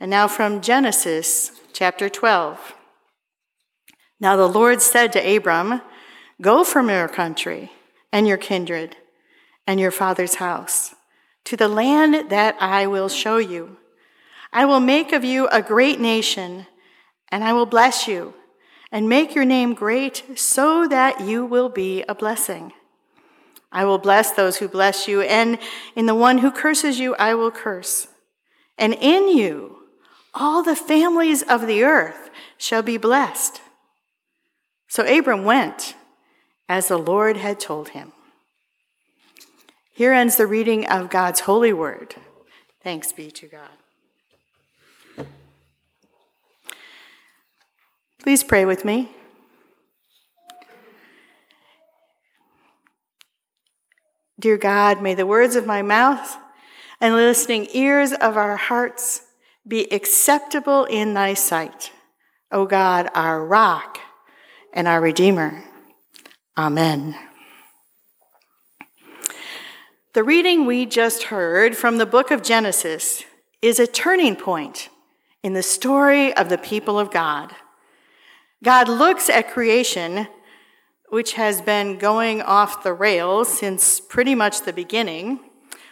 And now from Genesis chapter 12. Now the Lord said to Abram, Go from your country and your kindred and your father's house to the land that I will show you. I will make of you a great nation, and I will bless you and make your name great so that you will be a blessing. I will bless those who bless you, and in the one who curses you, I will curse. And in you, all the families of the earth shall be blessed. So Abram went as the Lord had told him. Here ends the reading of God's holy word. Thanks be to God. Please pray with me. Dear God, may the words of my mouth and the listening ears of our hearts be acceptable in thy sight. O God, our rock and our redeemer. Amen. The reading we just heard from the book of Genesis is a turning point in the story of the people of God. God looks at creation, which has been going off the rails since pretty much the beginning,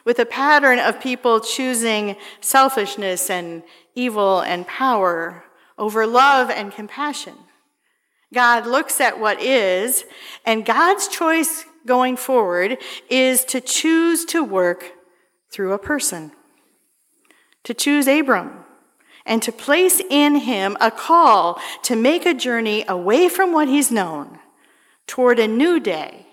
with a pattern of people choosing selfishness and evil and power over love and compassion. God looks at what is, and God's choice going forward is to choose to work through a person, to choose Abram, and to place in him a call to make a journey away from what he's known toward a new day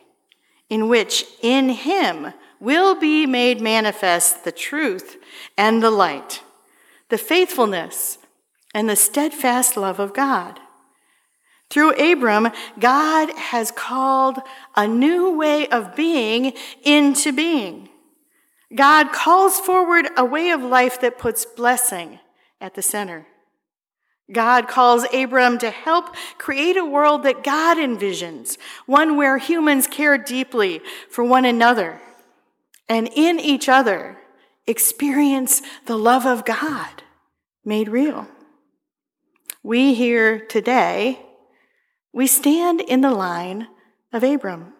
in which in him will be made manifest the truth and the light, the faithfulness and the steadfast love of God. Through Abram, God has called a new way of being into being. God calls forward a way of life that puts blessing at the center. God calls Abram to help create a world that God envisions, one where humans care deeply for one another and in each other experience the love of God made real. We here today, we stand in the line of Abram,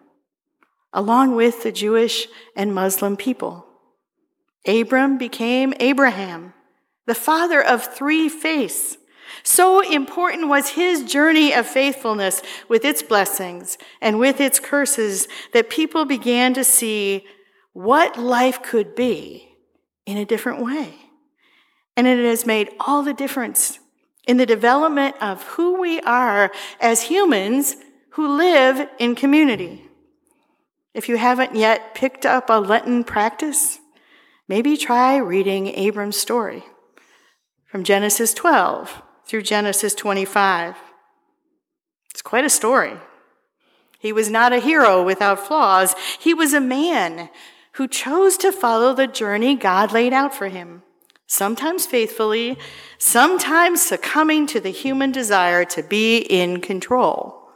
along with the Jewish and Muslim people. Abram became Abraham, the father of three faiths. So important was his journey of faithfulness with its blessings and with its curses that people began to see what life could be in a different way. And it has made all the difference in the development of who we are as humans who live in community. If you haven't yet picked up a Lenten practice, maybe try reading Abram's story from Genesis 12 through Genesis 25. It's quite a story. He was not a hero without flaws. He was a man who chose to follow the journey God laid out for him, sometimes faithfully, sometimes succumbing to the human desire to be in control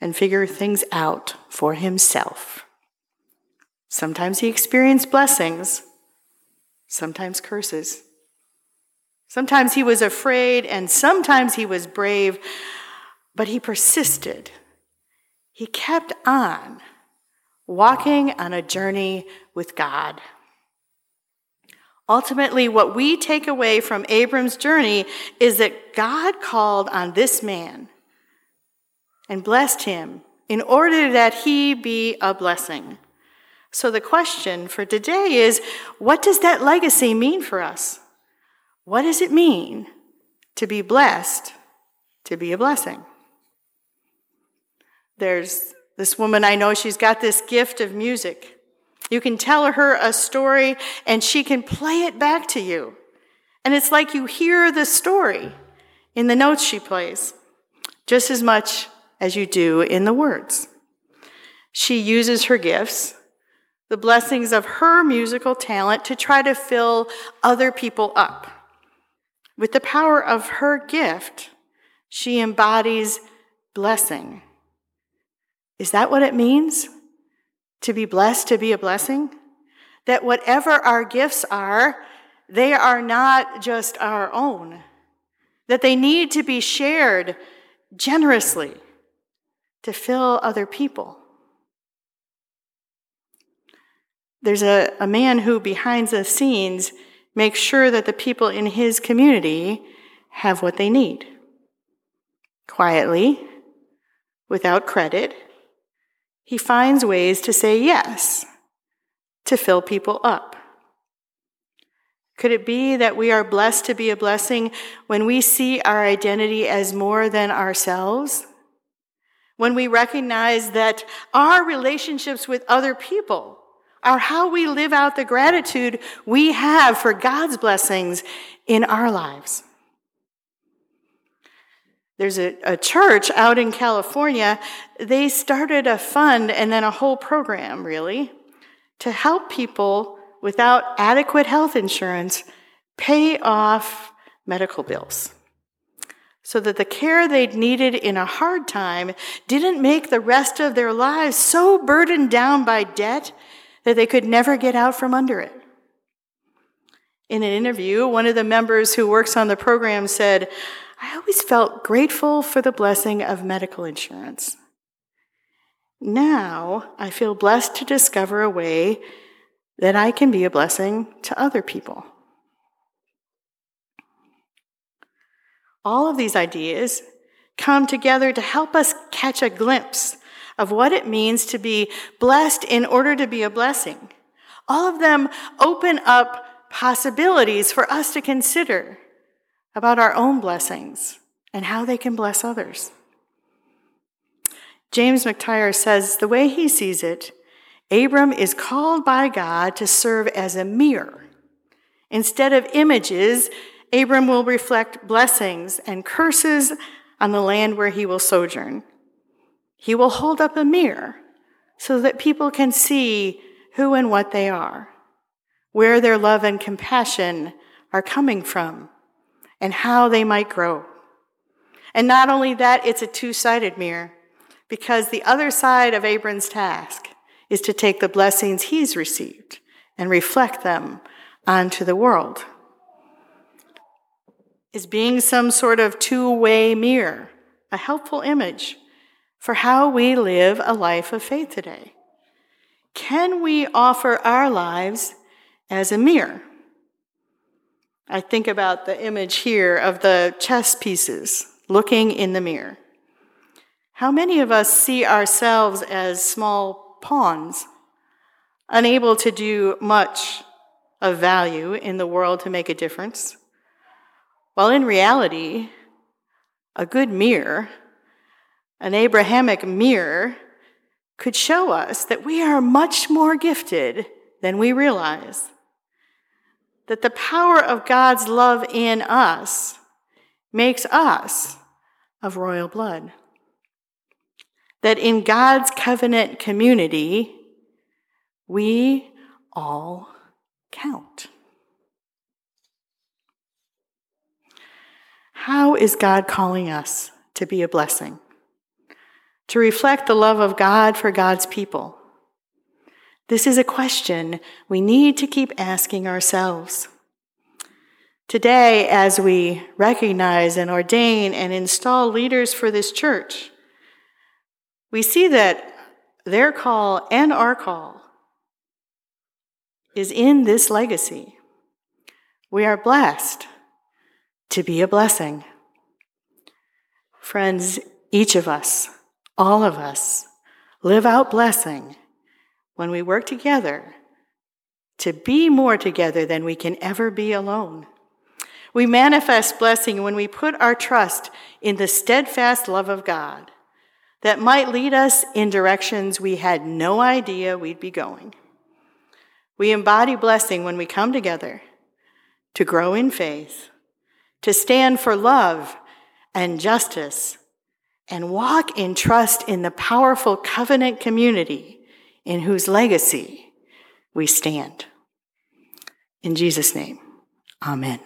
and figure things out for himself. Sometimes he experienced blessings, sometimes curses. Sometimes he was afraid, and sometimes he was brave, but he persisted. He kept on walking on a journey with God. Ultimately, what we take away from Abram's journey is that God called on this man and blessed him in order that he be a blessing. So, the question for today is what does that legacy mean for us? What does it mean to be blessed, to be a blessing? There's this woman I know, she's got this gift of music. You can tell her a story and she can play it back to you. And it's like you hear the story in the notes she plays, just as much as you do in the words. She uses her gifts, the blessings of her musical talent, to try to fill other people up. With the power of her gift, she embodies blessing. Is that what it means? To be blessed, to be a blessing? That whatever our gifts are, they are not just our own, that they need to be shared generously to fill other people. There's a, a man who, behind the scenes, makes sure that the people in his community have what they need. Quietly, without credit, he finds ways to say yes to fill people up. Could it be that we are blessed to be a blessing when we see our identity as more than ourselves? When we recognize that our relationships with other people are how we live out the gratitude we have for God's blessings in our lives. There's a, a, church out in California, they started a fund and then a whole program, really, to help people without adequate health insurance pay off medical bills so that the care they'd needed in a hard time didn't make the rest of their lives so burdened down by debt that they could never get out from under it. In an interview, one of the members who works on the program said, I always felt grateful for the blessing of medical insurance. Now I feel blessed to discover a way that I can be a blessing to other people. All of these ideas come together to help us catch a glimpse of what it means to be blessed in order to be a blessing. All of them open up possibilities for us to consider about our own blessings and how they can bless others. James McTyre says the way he sees it Abram is called by God to serve as a mirror. Instead of images, Abram will reflect blessings and curses on the land where he will sojourn. He will hold up a mirror so that people can see who and what they are, where their love and compassion are coming from, and how they might grow. And not only that, it's a two sided mirror because the other side of Abram's task is to take the blessings he's received and reflect them onto the world. Is being some sort of two way mirror a helpful image for how we live a life of faith today? Can we offer our lives as a mirror? I think about the image here of the chess pieces looking in the mirror. How many of us see ourselves as small pawns, unable to do much of value in the world to make a difference. While in reality, a good mirror, an Abrahamic mirror, could show us that we are much more gifted than we realize. That the power of God's love in us makes us of royal blood that in God's covenant community, we all count. How is God calling us to be a blessing? To reflect the love of God for God's people? This is a question we need to keep asking ourselves. Today, as we recognize and ordain and install leaders for this church, we see that their call and our call is in this legacy. We are blessed to be a blessing. Friends, each of us, all of us, live out blessing when we work together to be more together than we can ever be alone. We manifest blessing when we put our trust in the steadfast love of God that might lead us in directions we had no idea we'd be going. We embody blessing when we come together to grow in faith, to stand for love and justice, and walk in trust in the powerful covenant community in whose legacy we stand. In Jesus' name, amen.